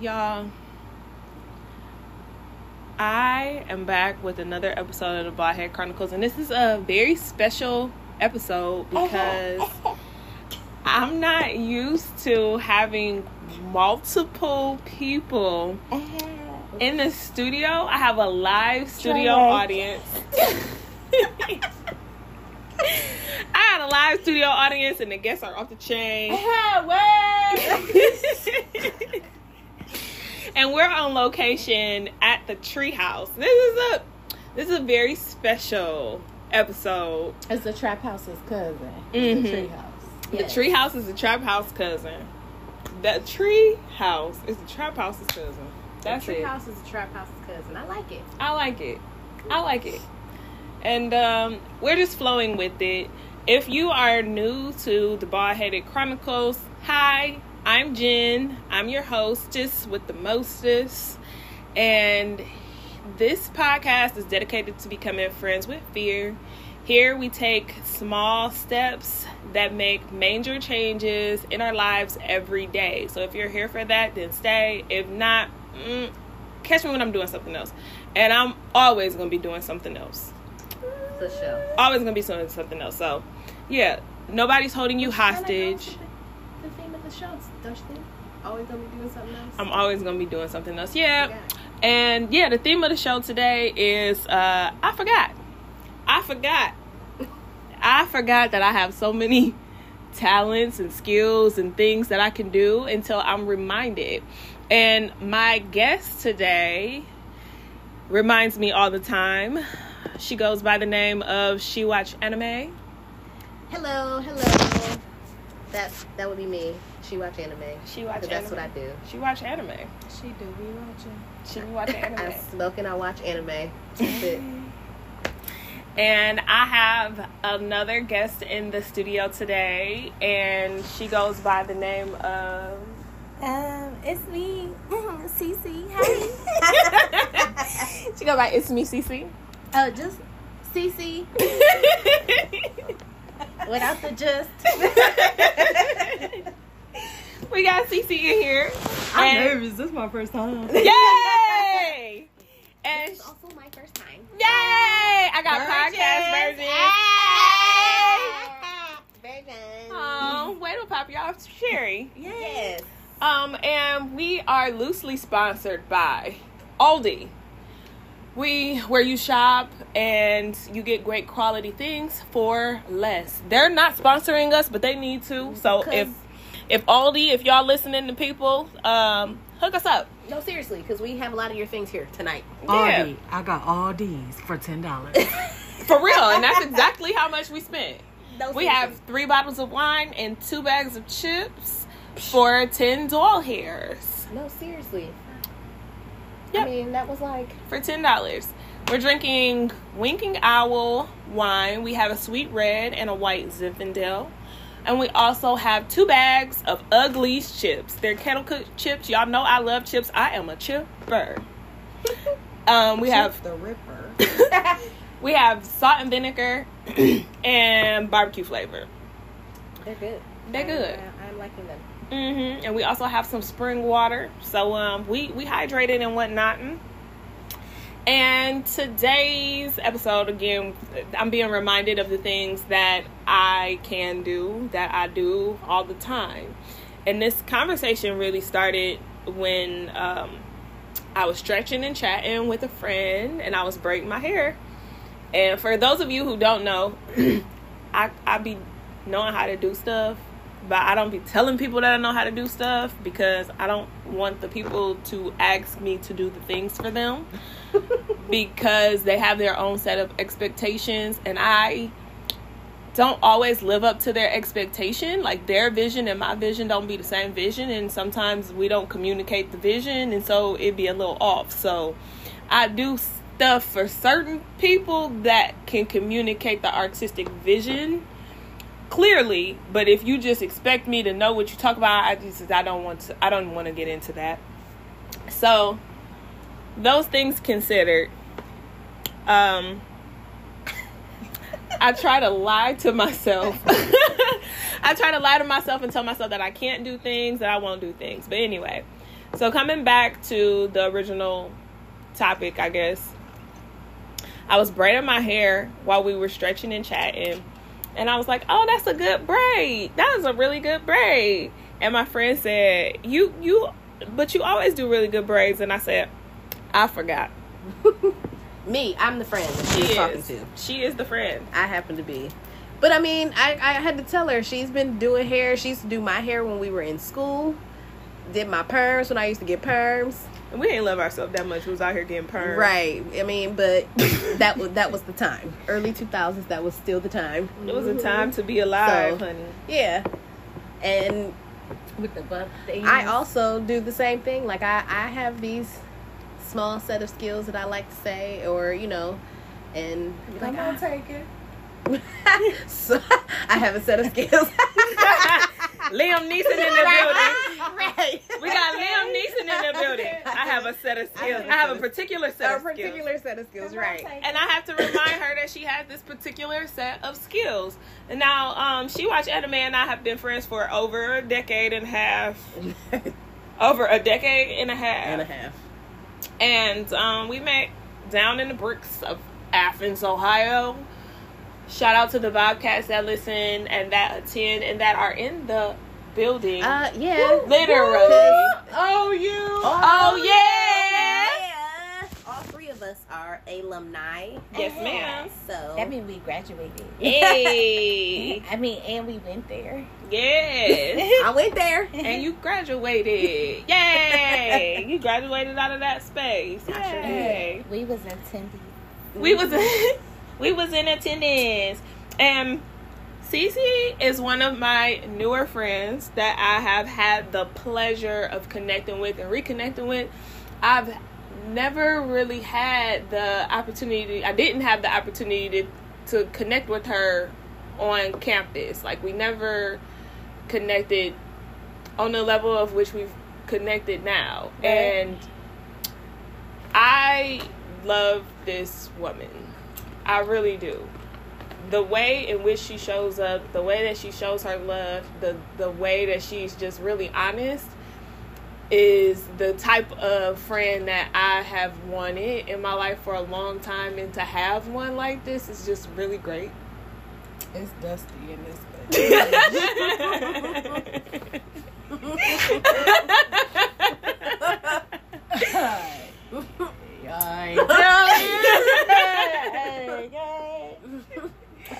Y'all, I am back with another episode of the Baldhead Chronicles, and this is a very special episode oh, because I'm not used to having multiple people mm-hmm. in the studio. I have a live studio audience. I had a live studio audience, and the guests are off the chain. and we're on location at the treehouse. This is a this is a very special episode. It's the trap house's cousin. Mhm. The tree house. The treehouse is the trap house cousin. The tree house is the trap house's cousin. That's the it. house is a trap house's cousin. I like it. I like it. I like it. And um, we're just flowing with it. If you are new to the Bald Headed Chronicles, hi, I'm Jen. I'm your hostess with the mostest. And this podcast is dedicated to becoming friends with fear. Here we take small steps that make major changes in our lives every day. So if you're here for that, then stay. If not, mm, catch me when I'm doing something else. And I'm always going to be doing something else. The show. Always going to be doing something else. So, yeah, nobody's holding you hostage. The theme of the show, don't you think? Always gonna be doing something else. I'm always to be doing something else. Yeah. Yeah. And yeah, the theme of the show today is uh I forgot. I forgot. I forgot that I have so many talents and skills and things that I can do until I'm reminded. And my guest today reminds me all the time. She goes by the name of She Watch Anime. Hello, hello. That that would be me. She watch anime. She watch. anime. That's what I do. She watch anime. She do be watching. She watch anime. I smoke and I watch anime. That's it. And I have another guest in the studio today, and she goes by the name of. Um, it's me, Cece. Hey. she go by It's Me Cece. Oh, just CC without the just. We got Cece in here. I'm And- nervous. This is my first time. Yay! And It's also my first time. yay! I got podcast version. Virgin. Oh, way to pop y'all cherry. Yes. Um, and we are loosely sponsored by Aldi. We where you shop and you get great quality things for less. They're not sponsoring us, but they need to. So if Because- if Aldi, if y'all listening to people, um, hook us up. No, seriously, because we have a lot of your things here tonight. Yeah, Aldi. I got all these for ten dollars. for real, and that's exactly how much we spent. No, We have three bottles of wine and two bags of chips for ten doll hairs. No, seriously. Yep. I mean, that was like for ten dollars. We're drinking Winking Owl wine. We have a sweet red and a white Zinfandel. And we also have two bags of Ugly's chips. They're kettle cooked chips. Y'all know I love chips. I am a chipper. Um, we have the Ripper. we have salt and vinegar and barbecue flavor. they're good. They're good. I, I'm liking them. Mm-hmm. And we also have some spring water. So um, we we hydrated and whatnot. And today's episode, again, I'm being reminded of the things that I can do, that I do all the time. And this conversation really started when um, I was stretching and chatting with a friend, and I was braiding my hair. And for those of you who don't know, I I be knowing how to do stuff, but I don't be telling people that I know how to do stuff because I don't want the people to ask me to do the things for them because they have their own set of expectations and I don't always live up to their expectation. Like their vision and my vision don't be the same vision and sometimes we don't communicate the vision and so it be a little off. So I do stuff for certain people that can communicate the artistic vision clearly but if you just expect me to know what you talk about i just i don't want to i don't want to get into that so those things considered um i try to lie to myself i try to lie to myself and tell myself that i can't do things that i won't do things but anyway So coming back to the original topic, I guess. I was braiding my hair while we were stretching and chatting. And I was like, "Oh, that's a good braid. That is a really good braid." And my friend said, "You you but you always do really good braids." And I said, "I forgot." Me, I'm the friend that She she's talking to. She is the friend. I happen to be. But I mean, I, I had to tell her she's been doing hair. She used to do my hair when we were in school. Did my perms when I used to get perms. And we didn't love ourselves that much. We was out here getting perm. Right. I mean, but that was that was the time. Early 2000s. That was still the time. It was a mm-hmm. time to be alive, So- honey. Yeah. And With the buff things. I also do the same thing. Like I, I have these small set of skills that I like to say, or you know, and be like, Come on, take it. "Ah." so I have a set of skills. Liam Neeson in the building. right. We got Liam Neeson in the building. I have a set of skills. I have a particular set a of skills. A particular set of skills, right? And I have to remind her that she has this particular set of skills. And now, um, she watched anime, and I have been friends for over a decade and a half. Over a decade and a half. and a half. And um, we met down in the bricks of Athens, Ohio. Shout out to the Bobcats that listen and that attend and that are in the building. Uh, yeah. Literally. Oh, you. Oh, yeah. yeah. All three of us are alumni. Yes, ma'am. So That means we graduated. Hey. I mean, and we went there. Yes. I went there. And you graduated. Yay. You graduated out of that space. I sure. We was attending. we was we was in attendance and Cece is one of my newer friends that I have had the pleasure of connecting with and reconnecting with. I've never really had the opportunity. I didn't have the opportunity to to connect with her on campus. Like we never connected on the level of which we've connected now. Right. And I love this woman. I really do. The way in which she shows up, the way that she shows her love, the the way that she's just really honest is the type of friend that I have wanted in my life for a long time and to have one like this is just really great. It's dusty in this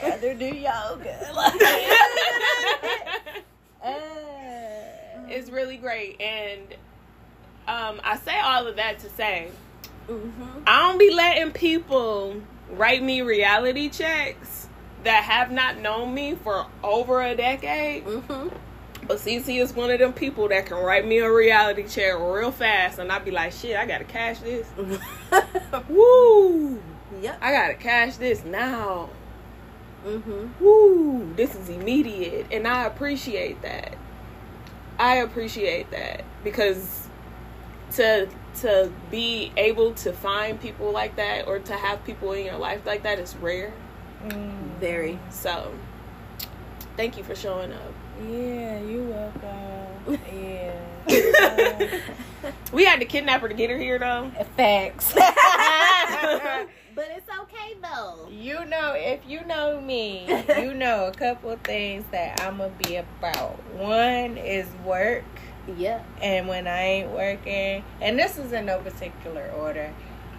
Rather do yoga. it's really great and um, I say all of that to say Mm-hmm. I don't be letting people write me reality checks that have not known me for over a decade. Mm-hmm. But CC is one of them people that can write me a reality check real fast, and I be like, shit, I gotta cash this. Woo! yep. I gotta cash this now. Mm-hmm. Woo! This is immediate, and I appreciate that. I appreciate that because to to be able to find people like that or to have people in your life like that is rare. Very. So, thank you for showing up. Yeah, you're welcome. Yeah. We had to kidnap her to get her here, though. Uh, facts. But it's okay though. You know, if you know me, you know a couple things that I'm gonna be about. One is work, Yeah. and when I ain't working, and this is in no particular order,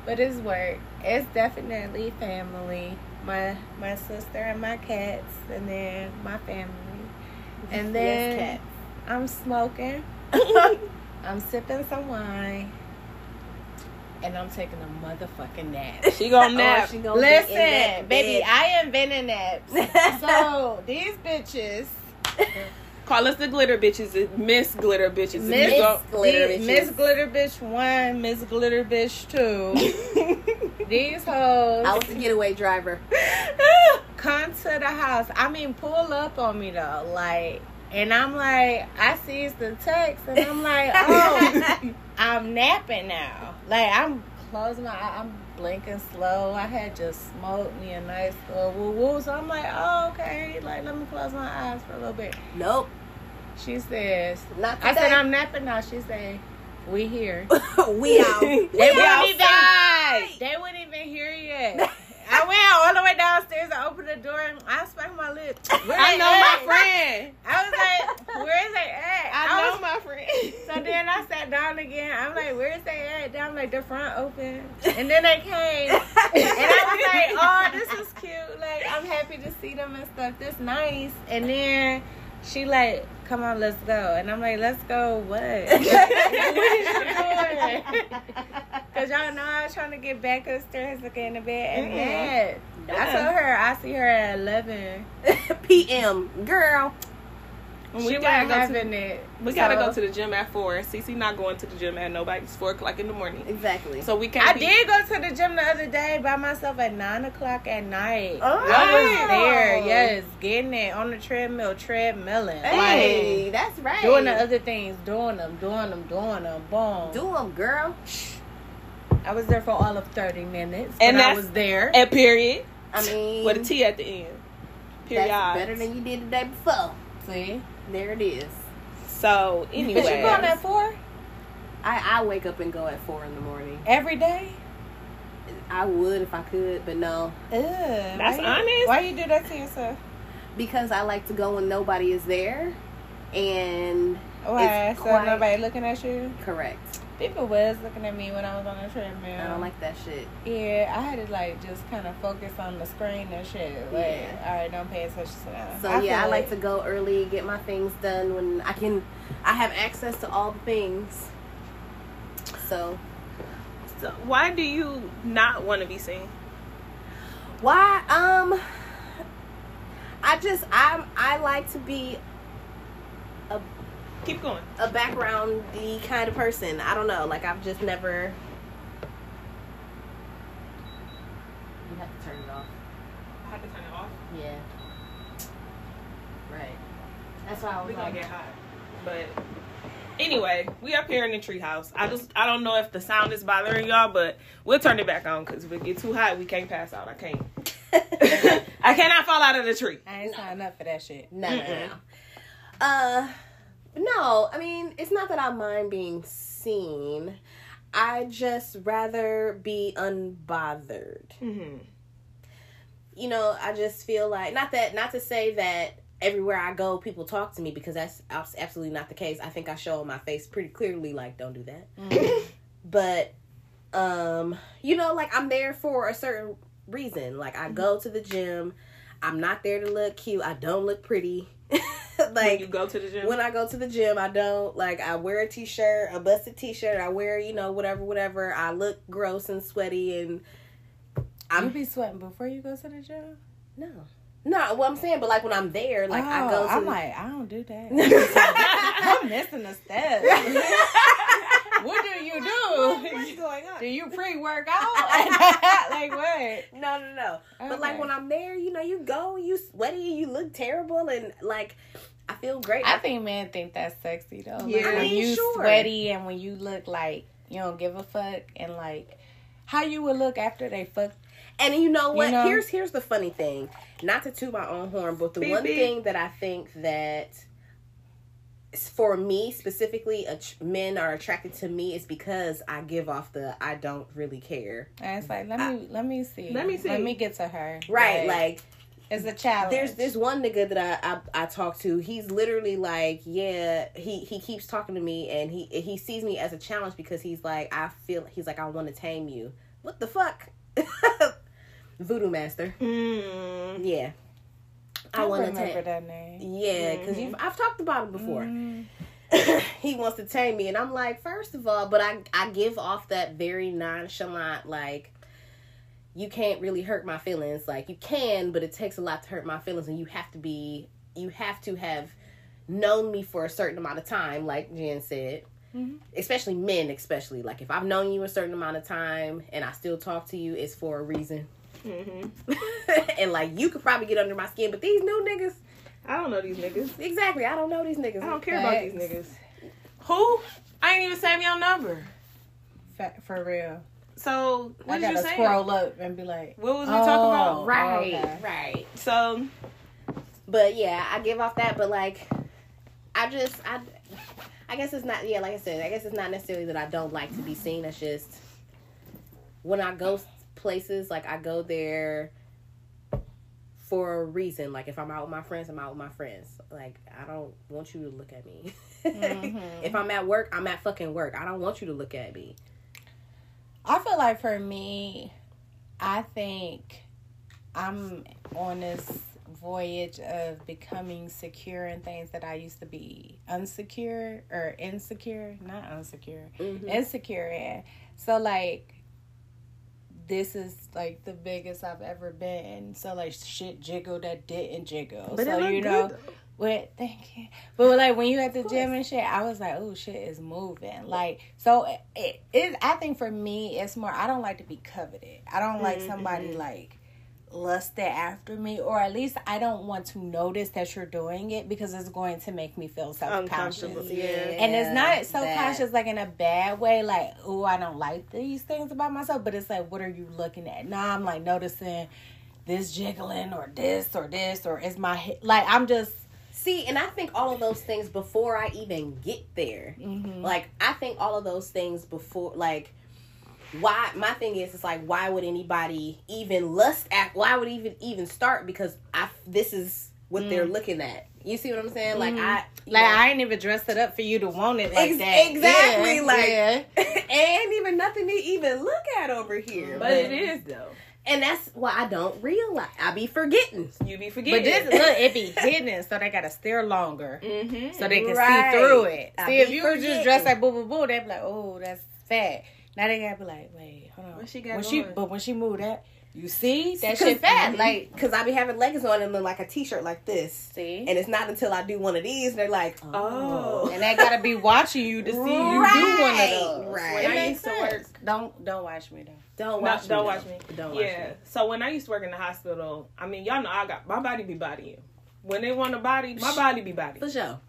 but it's work. It's definitely family. My my sister and my cats, and then my family, and then yes, I'm smoking. I'm sipping some wine. And I'm taking a motherfucking nap. She gonna oh, nap. Oh, she gonna Listen, baby. I invented naps. so these bitches, Call us the glitter bitches, Miss Glitter bitches. Miss go- Glitter bitches. Miss Glitter Bitch one, Miss Glitter Bitch two. these hoes I was the getaway driver. come to the house. I mean, pull up on me though, like, and I'm like, I sees the text, and I'm like, oh, I'm napping now. Like I'm closing my I'm blinking slow. I had just smoked me a nice little woo woo. So I'm like, oh, okay, like let me close my eyes for a little bit. Nope. She says Not today. I said I'm napping now. She said, We here. we out. They We wouldn't even. They wouldn't even hear yet. I went all the way downstairs. I opened the door and I smacked my lips. Where I know my friend. I was like, "Where is they at?" I know was- my friend. So then I sat down again. I'm like, "Where's they at?" Down like the front open, and then they came, and I was like, "Oh, this is cute. Like I'm happy to see them and stuff. This nice." And then she like, "Come on, let's go." And I'm like, "Let's go what?" what is you doing? Cause y'all know I was trying to get back upstairs to get in the bed, and Mhm. yeah, I told her I see her at eleven. PM. Girl. We gotta go to having it. we gotta go to the gym at four. Cece not going to the gym at nobody. It's four o'clock in the morning. Exactly. So we can't. I be- did go to the gym the other day by myself at nine o'clock at night. Oh. I was there, yes, getting it on the treadmill, treadmilling, hey, that's right. doing the other things, doing them, doing them, doing them. Boom. Do them, girl. I was there for all of thirty minutes, And and I was there. At period I mean, with a T at the end. Period. that's better than you did the day before. See, There it is. So but anyway, you going at four I, I wake up and go at four in the morning. every day? I would if I could, but no. Ugh, That's why you, honest. Why you do that to yourself? Because I like to go when nobody is there. And oh, Why? It's So quiet. nobody looking at you? correct. People was looking at me when I was on the treadmill. I don't like that shit. Yeah, I had to like just kind of focus on the screen and shit. Like, Yeah. all right, don't pay attention to that. So yeah, I like to go early, get my things done when I can. I have access to all the things. So so why do you not want to be seen? why? Um, I just I I like to be Keep going. a background the kind of person. I don't know. Like I've just never. You have to turn it off. I have to turn it off. Yeah. Right. That's why I We was gonna like, get hot. But anyway, we up here in the treehouse. I just I don't know if the sound is bothering y'all, but we'll turn it back on because if it get too hot, we can't pass out. I can't. I cannot fall out of the tree. I ain't signed up for that shit. no, no, no, Mm-mm. Uh, no. No. I mean, it's not that I mind being seen. I just rather be unbothered. Mm-hmm. You know, I just feel like not that not to say that everywhere I go people talk to me because that's absolutely not the case. I think I show my face pretty clearly like don't do that. Mm. but um you know like i'm there for a certain reason like i go to the gym i'm not there to look cute i don't look pretty Like like you go to the gym. when i go to the gym i don't like i wear a t-shirt a busted t-shirt i wear you know whatever whatever i look gross and sweaty and i'm be sweating before you go to the gym? no no what i'm saying but like when i'm there like i oh, go Oh, to I'm like, I don't do that. I'm missing the steps. what do you what's do? going on Do you pre workout? like what? No, no, no. But like when I'm there, you know, you go, you sweaty, you look terrible, and like I feel great. I think men think that's sexy though. Yeah. Like, I when you sure. sweaty and when you look like you don't give a fuck and like how you would look after they fuck. and you know what? You know? Here's here's the funny thing. Not to toot my own horn, but the Beep, one beep. thing that I think that is for me specifically, men are attracted to me is because I give off the I don't really care. And it's like let me let me see. Let me see. Let me get to her. Right, like it's a challenge. there's this one nigga that I, I I talk to. He's literally like, yeah, he he keeps talking to me and he he sees me as a challenge because he's like, I feel he's like, I want to tame you. What the fuck? Voodoo master. Mm. Yeah. I I want to tame. that name. Yeah, because Mhm. I've talked about it before. Mm. he wants to tame me, and I'm like, first of all, but I I give off that very nonchalant like. You can't really hurt my feelings. Like you can, but it takes a lot to hurt my feelings, and you have to be, you have to have known me for a certain amount of time, like Jen said. Mhm. Especially men, especially like if I've known you a certain amount of time and I still talk to you, it's for a reason. Mm-hmm. and like you could probably get under my skin, but these new niggas, I don't know these niggas. exactly. I don't know these niggas. I don't care about these niggas. Who? I ain't even save your number. Fa- For real. So what I did you gotta say? scroll up and be like, What was we Oh. talking about? Right, Okay. right. So But yeah, I give off that. But like, I just I, I guess it's not. Yeah, like I said, I guess it's not necessarily that I don't like to be seen. It's just when I go places, like I go there for a reason. Like if I'm out with my friends, I'm out with my friends. Like I don't want you to look at me. Mm-hmm. if I'm at work, I'm at fucking work. I don't want you to look at me. I feel like for me, I think I'm on this voyage of becoming secure in things that I used to be unsecure or insecure, not unsecure, Mhm. insecure in. So like this is like the biggest I've ever been. So like shit jiggle that didn't jiggle. But so you know what? Thank you. But like when you at the gym and shit, I was like, oh shit is moving. Like so, it, it. I think for me, it's more. I don't like to be coveted. I don't like somebody like lusted after me, or at least I don't want to notice that you're doing it because it's going to make me feel self conscious. Yeah, And it's not self that. conscious like in a bad way, like, oh, I don't like these things about myself, but it's like, what are you looking at? Now I'm like noticing this jiggling or this or this or is my he- like I'm just See, and I think all of those things before I even get there. Mm-hmm. Like I think all of those things before like why my thing is it's like why would anybody even lust at why would even even start because I this is what they're looking at. You see what I'm saying? Like I like know, I ain't even dressed it up for you to want it like Ex- that. exactly, Yeah, like- yeah. and even nothing to even look at over here. But it is though. and that's why I don't realize I be forgetting. You be forgetting. But this look, it be hidden, so they gotta stare longer. mm-hmm. so they can Right. see through it. I see, if you were just dressed like boo boo boo, they'd be like, "Oh, that's fat." Now they gotta be like, "Wait, hold on." What she got when she, but when she moved that, you see that shit fat. Like, Cause I be having leggings on and then like a t-shirt like this. see, And it's not until I do one of these they're like, oh, Oh. and they gotta be watching you to see you do one of those. right. It When I makes used to sense. work- Don't don't watch me though. don't No, watch me. don't watch me. Don't watch yeah. me. So when I used to work in the hospital, I mean, y'all know I got my body be bodying. When they want a body, my body be body. For sure.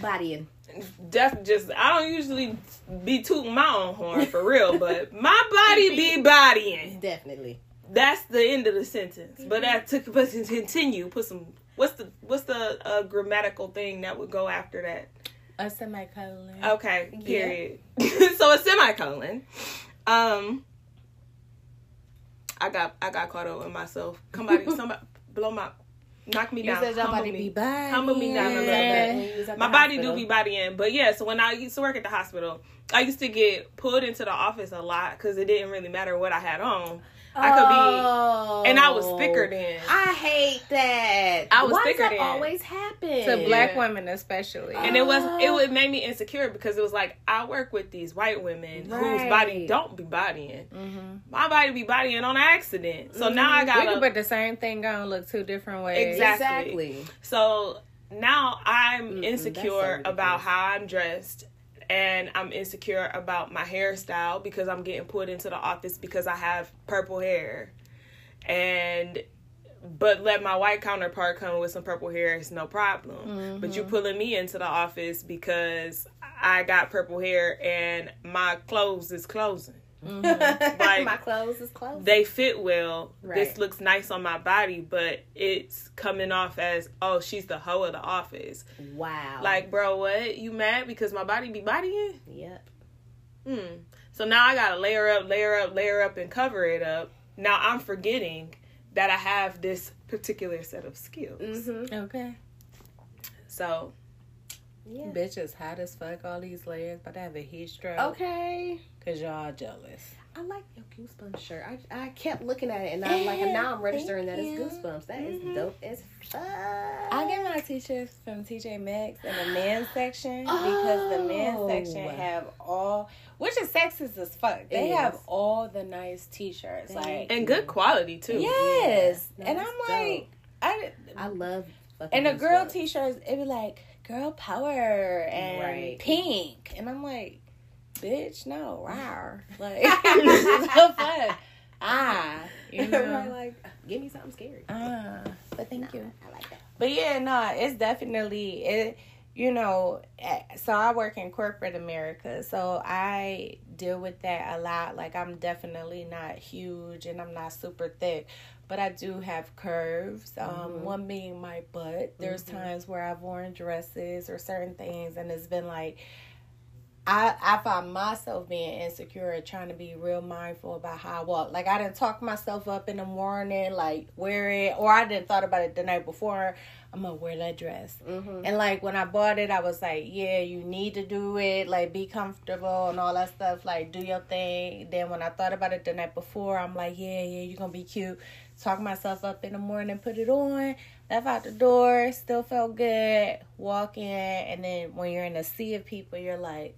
Bodying. That's just I don't usually be tooting my own horn for real, but my body be bodying. Definitely. That's the end of the sentence. But that took but to continue. Put some. What's the what's the uh, grammatical thing that would go after that? A semicolon. Okay, period. so a semicolon. Um, I got I got caught up with myself. Somebody, somebody blow my, knock me You down. said body me. be body. Humble me down a little bit. My body do be bodying, but yeah. So when I used to work at the hospital, I used to get pulled into the office a lot because it didn't really matter what I had on. I could Oh. be, and I was thicker then. I hate that. I was Why thicker does that then. always happen? To black Yeah. women especially. and it was it would make me insecure because it was like I work with these white women whose body don't be bodying. mm-hmm. My body be bodying on accident. So now I we can gotta put the same thing on, look two different ways. Exactly. Exactly. So now I'm Mm-mm, insecure so about how I'm dressed and I'm insecure about my hairstyle because I'm getting put into the office because I have purple hair. And but let my white counterpart come with some purple hair, it's no problem. But Mm-hmm. you pulling me into the office because I got purple hair and my clothes is closing. Like- my clothes is clothes. They fit well. This looks nice on my body, but it's coming off as, oh, she's the hoe of the office. wow. Like, bro, what? You mad because my body be bodying? Yep. Hmm. So now I gotta layer up, layer up, layer up, and cover it up. Now I'm forgetting that I have this particular set of skills. Mm-hmm. Okay. So Yeah. Bitches hot as fuck, all these layers, but I have a heat stroke. Okay. Cause y'all jealous. I like your Goosebumps shirt. I, I kept looking at it and I'm like, and now I'm registering that Thank it's you. Goosebumps. That is Mhm. dope as fuck. I get my t-shirts from TJ Maxx in the men's section because the men's Oh. section have all, which is sexist as fuck. They It have is. all the nice t-shirts, like and good quality too. yes. Yeah, and I'm like, I I love fucking and the girl t-shirts, it be like girl power and Right. pink, and I'm like, bitch, no, rawr. like so fun. Ah, you know. like, give me something scary. Ah, but thank you. I like that. But yeah, no, it's definitely it. You know, eh, so I work in corporate America, so I deal with that a lot. Like, I'm definitely not huge and I'm not super thick, but I do have curves. Um, Mhm. One being my butt. There's Mhm. times where I've worn dresses or certain things, and it's been like, I, I find myself being insecure and trying to be real mindful about how I walk. Like I didn't talk myself up in the morning, like wear it, or I didn't thought about it the night before. I'm gonna wear that dress. Mm-hmm. And like when I bought it, I was like, yeah, you need to do it, like be comfortable and all that stuff, like do your thing. Then when I thought about it the night before, I'm like, yeah, yeah, you're gonna be cute. Talk myself up in the morning, put it on, left out the door, still felt good, walk in, and then when you're in a sea of people, you're like,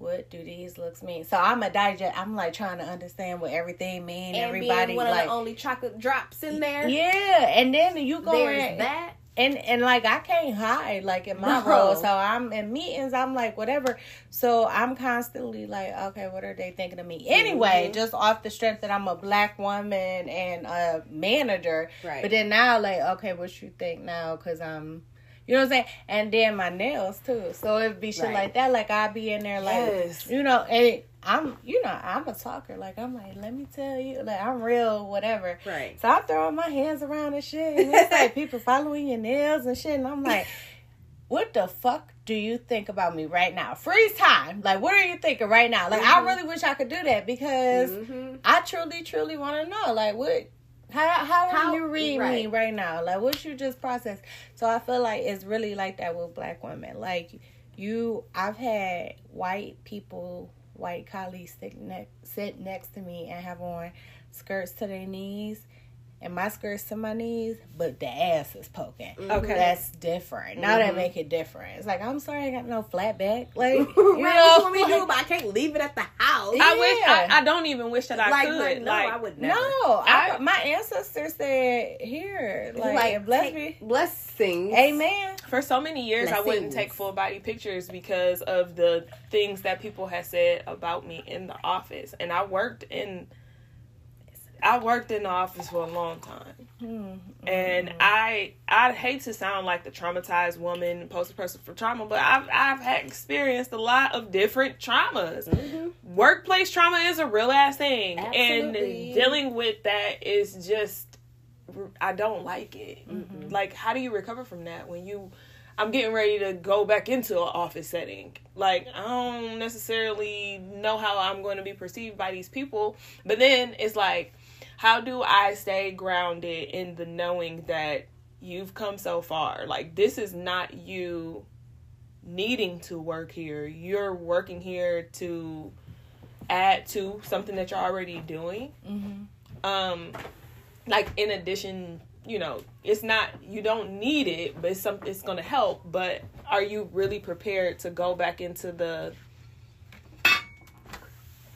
what do these looks mean? So I'm a digest. I'm like trying to understand what everything mean. And Everybody one of like, the only chocolate drops in there. yeah, and then you go in that. and and like I can't hide like in my No. role. So I'm in meetings. I'm like whatever. So I'm constantly like, okay, what are they thinking of me? Anyway, Mhm. just off the strength that I'm a black woman and a manager. Right. But then now, like, okay, what you think now? Because I'm. You know what I'm saying? And then my nails too. So it'd be shit Right. like that. Like I'd be in there like Yes. you know, and it, I'm you know, I'm a talker. Like I'm like, let me tell you, like I'm real, whatever. right. So I'm throwing my hands around and shit. And it's like people following your nails and shit. And I'm like, what the fuck do you think about me right now? Freeze time. Like, what are you thinking right now? Like, I Mhm. really wish I could do that because Mm-hmm. I truly, truly want to know. Like, what? How how, How- do you read me right. right now? Like, what you just processed? So I feel like it's really like that with black women. Like, you, I've had white people, white colleagues sit, ne- sit next to me and have on skirts to their knees, and my skirts to my knees, but the ass is poking. Okay. That's different. Now that Mhm. make it different. It's like I'm sorry, I got no flat back. Like you what know, you want me do? But I can't leave it at the house. Yeah. I wish I, I don't even wish that I like, could. like, no, like, I would never. No, I, I- my ancestors said here, like, Like, bless take me, blessings. amen. for so many years I wouldn't take full body pictures because of the things that people had said about me in the office. And I worked in I worked in the office for a long time. Hmm. And I I hate to sound like the traumatized woman post person for trauma, but I've I've had experienced a lot of different traumas. Mhm. Workplace trauma is a real ass thing. Absolutely. And dealing with that is just I don't like it. Mhm. Like how do you recover from that when you I'm getting ready to go back into an office setting. Like I don't necessarily know how I'm going to be perceived by these people, but then it's like how do I stay grounded in the knowing that you've come so far? Like this is not you needing to work here. You're working here to add to something that you're already doing. Mhm. Um like in addition, you know, it's not you don't need it, but it's some it's going to help, but are you really prepared to go back into the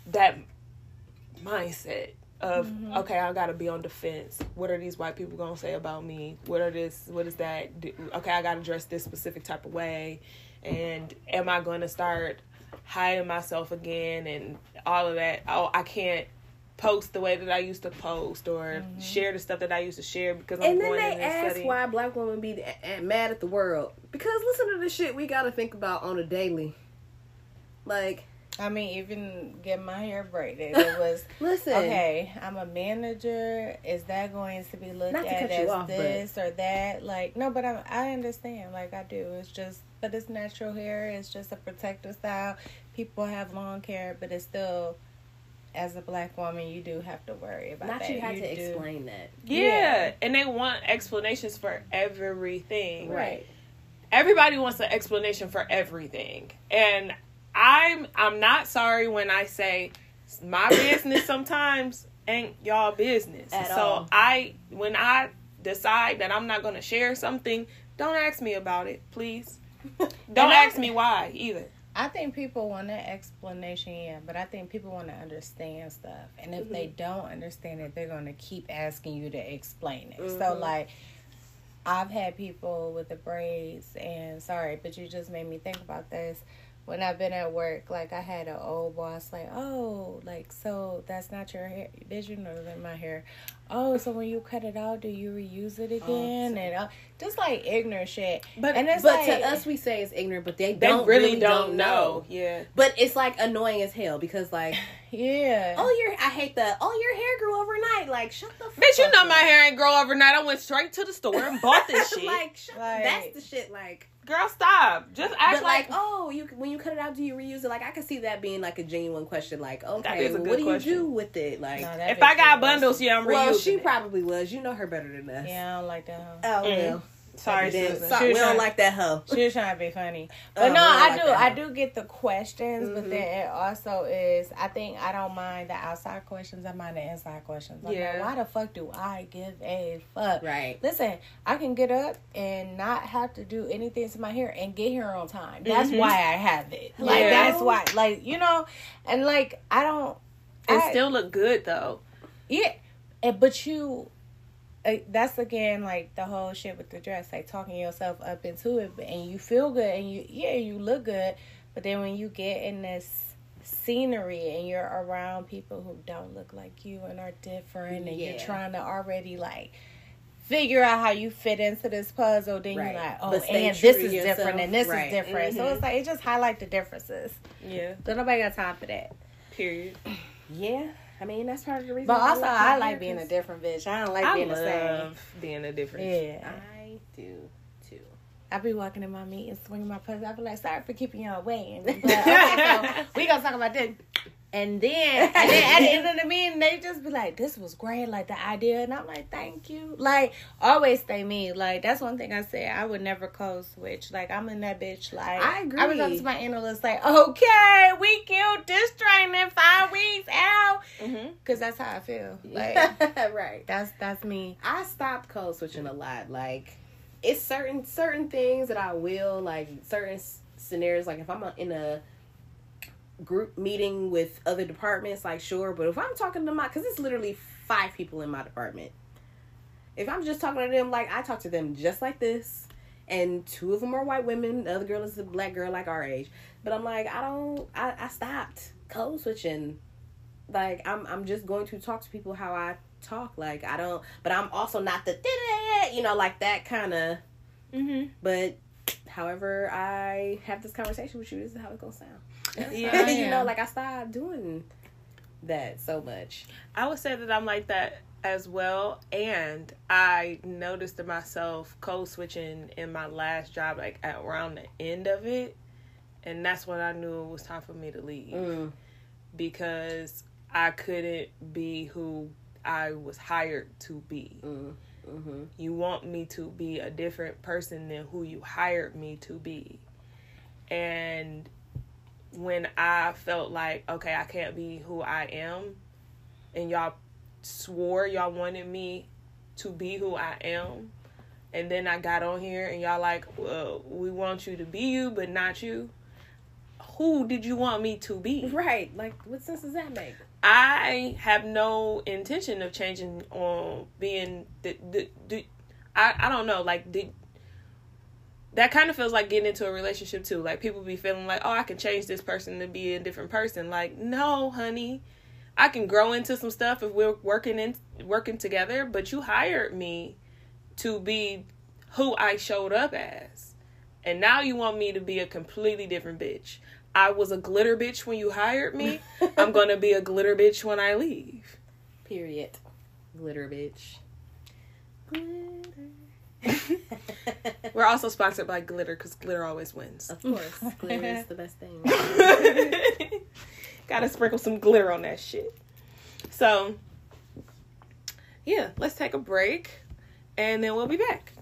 that mindset of Mhm. okay, I gotta be on defense. What are these white people gonna say about me? What are this? What is that? Okay, I gotta dress this specific type of way, and am I gonna start hiding myself again and all of that? Oh, I can't post the way that I used to post or Mhm. share the stuff that I used to share because I'm And then they ask studying. why black women be mad at the world because listen to the shit we gotta think about on a daily. Like, I mean, even get my hair braided. It was listen, okay. I'm a manager. Is that going to be looked Not to at as off, but- this or that? Like, no, but I I understand. Like I do. It's just, but it's natural hair. It's just a protective style. People have long hair, but it's still. As a black woman, you do have to worry about not that. you had to do. explain that, yeah. Yeah. and they want explanations for everything. right? everybody wants an explanation for everything and i'm i'm not sorry when i say my business sometimes ain't y'all business At so all. i when i decide that i'm not going to share something don't ask me about it please don't ask me why either I think people want an explanation, yeah, but I think people want to understand stuff. And if they don't understand it, they're going to keep asking you to explain it. So, Mhm. like, I've had people with the braids, and sorry, but you just made me think about this. When I've been at work, like I had an old boss, like, oh, like so that's not your hair, vision or in my hair. Oh, so when you cut it out, do you reuse it again? and uh, just like ignorant shit. But and it's but like, to us we say it's ignorant, but they They don't really, don't, know. Yeah. But it's like annoying as hell because like, yeah. oh your I hate that. Oh your hair grew overnight. Like shut the fuck Bitch, you know man. my hair ain't grow overnight. I went straight to the store and bought this shit. like, shut, Like- that's the shit. Like, Girl, stop. Just act but like, like, oh, you when you cut it out, do you reuse it? Like, I could see that being like a genuine question. Like, okay, is a what good do question. you do with it? Like, No, if I got was- bundles, yeah, I'm reuse. well, she it. probably was. You know her better than us. Yeah, I don't like that. Hoe. Oh Mm. well. Sorry, Then, Susan. so- we don't like that hoe. She was trying to be funny, Oh, but no, I like do. I do get the questions, but Mhm. then it also is. I think I don't mind the outside questions. I mind the inside questions. I'm Yeah. like, why the fuck do I give a fuck? Right. Listen, I can get up and not have to do anything to my hair and get here on time. That's Mhm. why I have it. Like Yeah. that's why. Like you know, and like I don't. It I- still look good though. yeah, and, but you, that's again like the whole shit with the dress, like talking yourself up into it, and you feel good, and you yeah you look good, but then when you get in this scenery and you're around people who don't look like you and are different, and you're trying to already like figure out how you fit into this puzzle, then Right. you're like, oh, and this is yourself. different, and this Right. is different. So Mhm. it's like it just highlight the differences. Yeah. So nobody got time for that. Period. Yeah. I mean, that's part of the reason. But also, I like being a different bitch. I don't like I being the same. love being a difference. Yeah. I do too. I be walking in my meat and swinging my purse. I be like, sorry for keeping y'all waiting. But, okay, so we gonna talk about this. And then, and then at the end of the meeting, they just be like, "This was great, like the idea," and I'm like, "Thank you." Like, always stay me. Like that's one thing I said. I would never code switch. Like I'm in that bitch. Like I agree. I was up to my analyst, like, "Okay, we killed this train in five weeks, out," Mm-hmm. because that's how I feel. Like right. that's that's me. I stopped code switching a lot. Like, it's certain certain things that I will like certain scenarios. Like if I'm in a group meeting with other departments, like sure. But if I'm talking to my, because it's literally five people in my department. If I'm just talking to them, like I talk to them just like this, and two of them are white women. The other girl is a black girl, like our age. But I'm like, I don't. I, I stopped code switching. Like I'm I'm just going to talk to people how I talk. Like I don't. But I'm also not the you know like that kind of. Mm-hmm. But however I have this conversation with you, this is how it's gonna sound. Yeah. you know, like I stopped doing that so much. I would say that I'm like that as well. And I noticed to myself code switching in my last job, like at around the end of it. And that's when I knew it was time for me to leave Mm. because I couldn't be who I was hired to be. Mm. Mm-hmm. You want me to be a different person than who you hired me to be. And when I felt like, okay, I can't be who I am, and y'all swore y'all wanted me to be who I am, and then I got on here and y'all like, well, we want you to be you, but not you. Who did you want me to be? Right. Like, what sense does that make? I have no intention of changing on being the the, the I, I don't know like the that kind of feels like getting into a relationship too. Like people be feeling like, oh, I can change this person to be a different person. Like, no, honey, I can grow into some stuff if we're working in working together. But you hired me to be who I showed up as, and now you want me to be a completely different bitch. I was a glitter bitch when you hired me. I'm gonna be a glitter bitch when I leave. Period. Glitter bitch. Glitter. We're also sponsored by Glitter because glitter always wins. of course, glitter is the best thing. Gotta sprinkle some glitter on that shit. So, yeah, let's take a break and then we'll be back.